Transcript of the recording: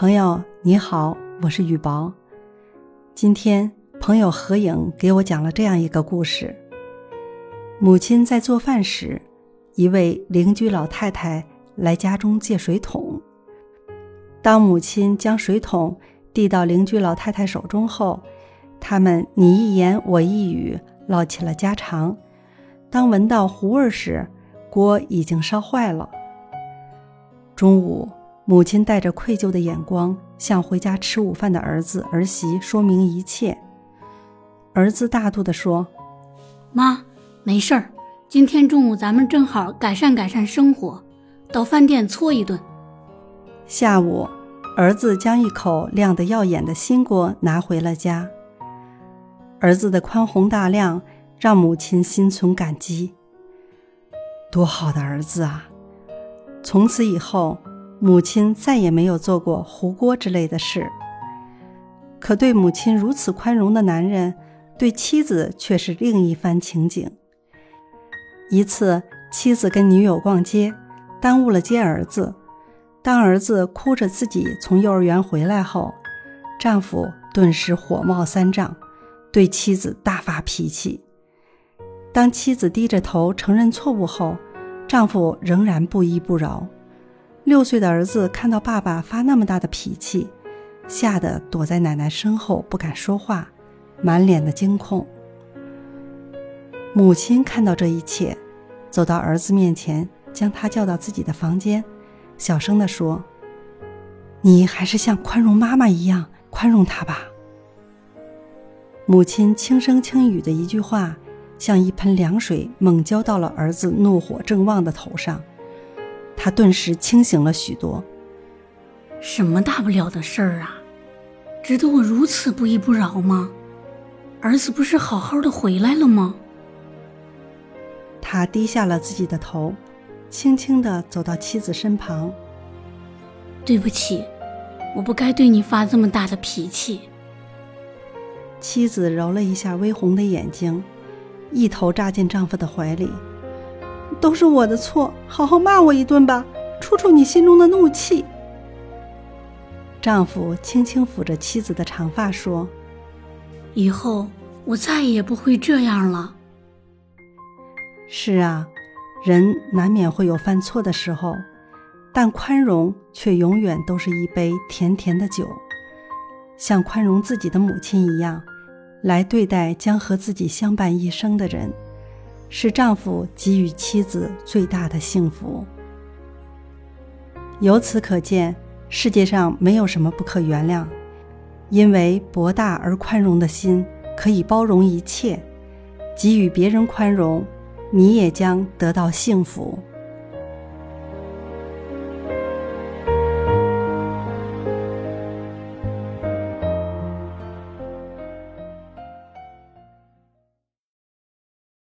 朋友你好，我是雨薄。今天朋友合影给我讲了这样一个故事：母亲在做饭时，一位邻居老太太来家中借水桶。当母亲将水桶递到邻居老太太手中后，他们你一言我一语，唠起了家常。当闻到糊味时，锅已经烧坏了。中午。母亲带着愧疚的眼光向回家吃午饭的儿子儿媳说明一切。儿子大度地说：“妈，没事儿，今天中午咱们正好改善改善生活，到饭店搓一顿。”下午，儿子将一口亮得耀眼的新锅拿回了家。儿子的宽宏大量让母亲心存感激。多好的儿子啊！从此以后。母亲再也没有做过糊锅之类的事。可对母亲如此宽容的男人，对妻子却是另一番情景。一次，妻子跟女友逛街，耽误了接儿子。当儿子哭着自己从幼儿园回来后，丈夫顿时火冒三丈，对妻子大发脾气。当妻子低着头承认错误后，丈夫仍然不依不饶。六岁的儿子看到爸爸发那么大的脾气，吓得躲在奶奶身后不敢说话，满脸的惊恐。母亲看到这一切，走到儿子面前，将他叫到自己的房间，小声地说：“你还是像宽容妈妈一样宽容他吧。”母亲轻声轻语的一句话，像一盆凉水猛浇到了儿子怒火正旺的头上。他顿时清醒了许多。什么大不了的事儿啊，值得我如此不依不饶吗？儿子不是好好的回来了吗？他低下了自己的头，轻轻的走到妻子身旁。对不起，我不该对你发这么大的脾气。妻子揉了一下微红的眼睛，一头扎进丈夫的怀里。都是我的错，好好骂我一顿吧，出出你心中的怒气。丈夫轻轻抚着妻子的长发说：“以后我再也不会这样了。”是啊，人难免会有犯错的时候，但宽容却永远都是一杯甜甜的酒，像宽容自己的母亲一样，来对待将和自己相伴一生的人。是丈夫给予妻子最大的幸福。由此可见，世界上没有什么不可原谅，因为博大而宽容的心可以包容一切。给予别人宽容，你也将得到幸福。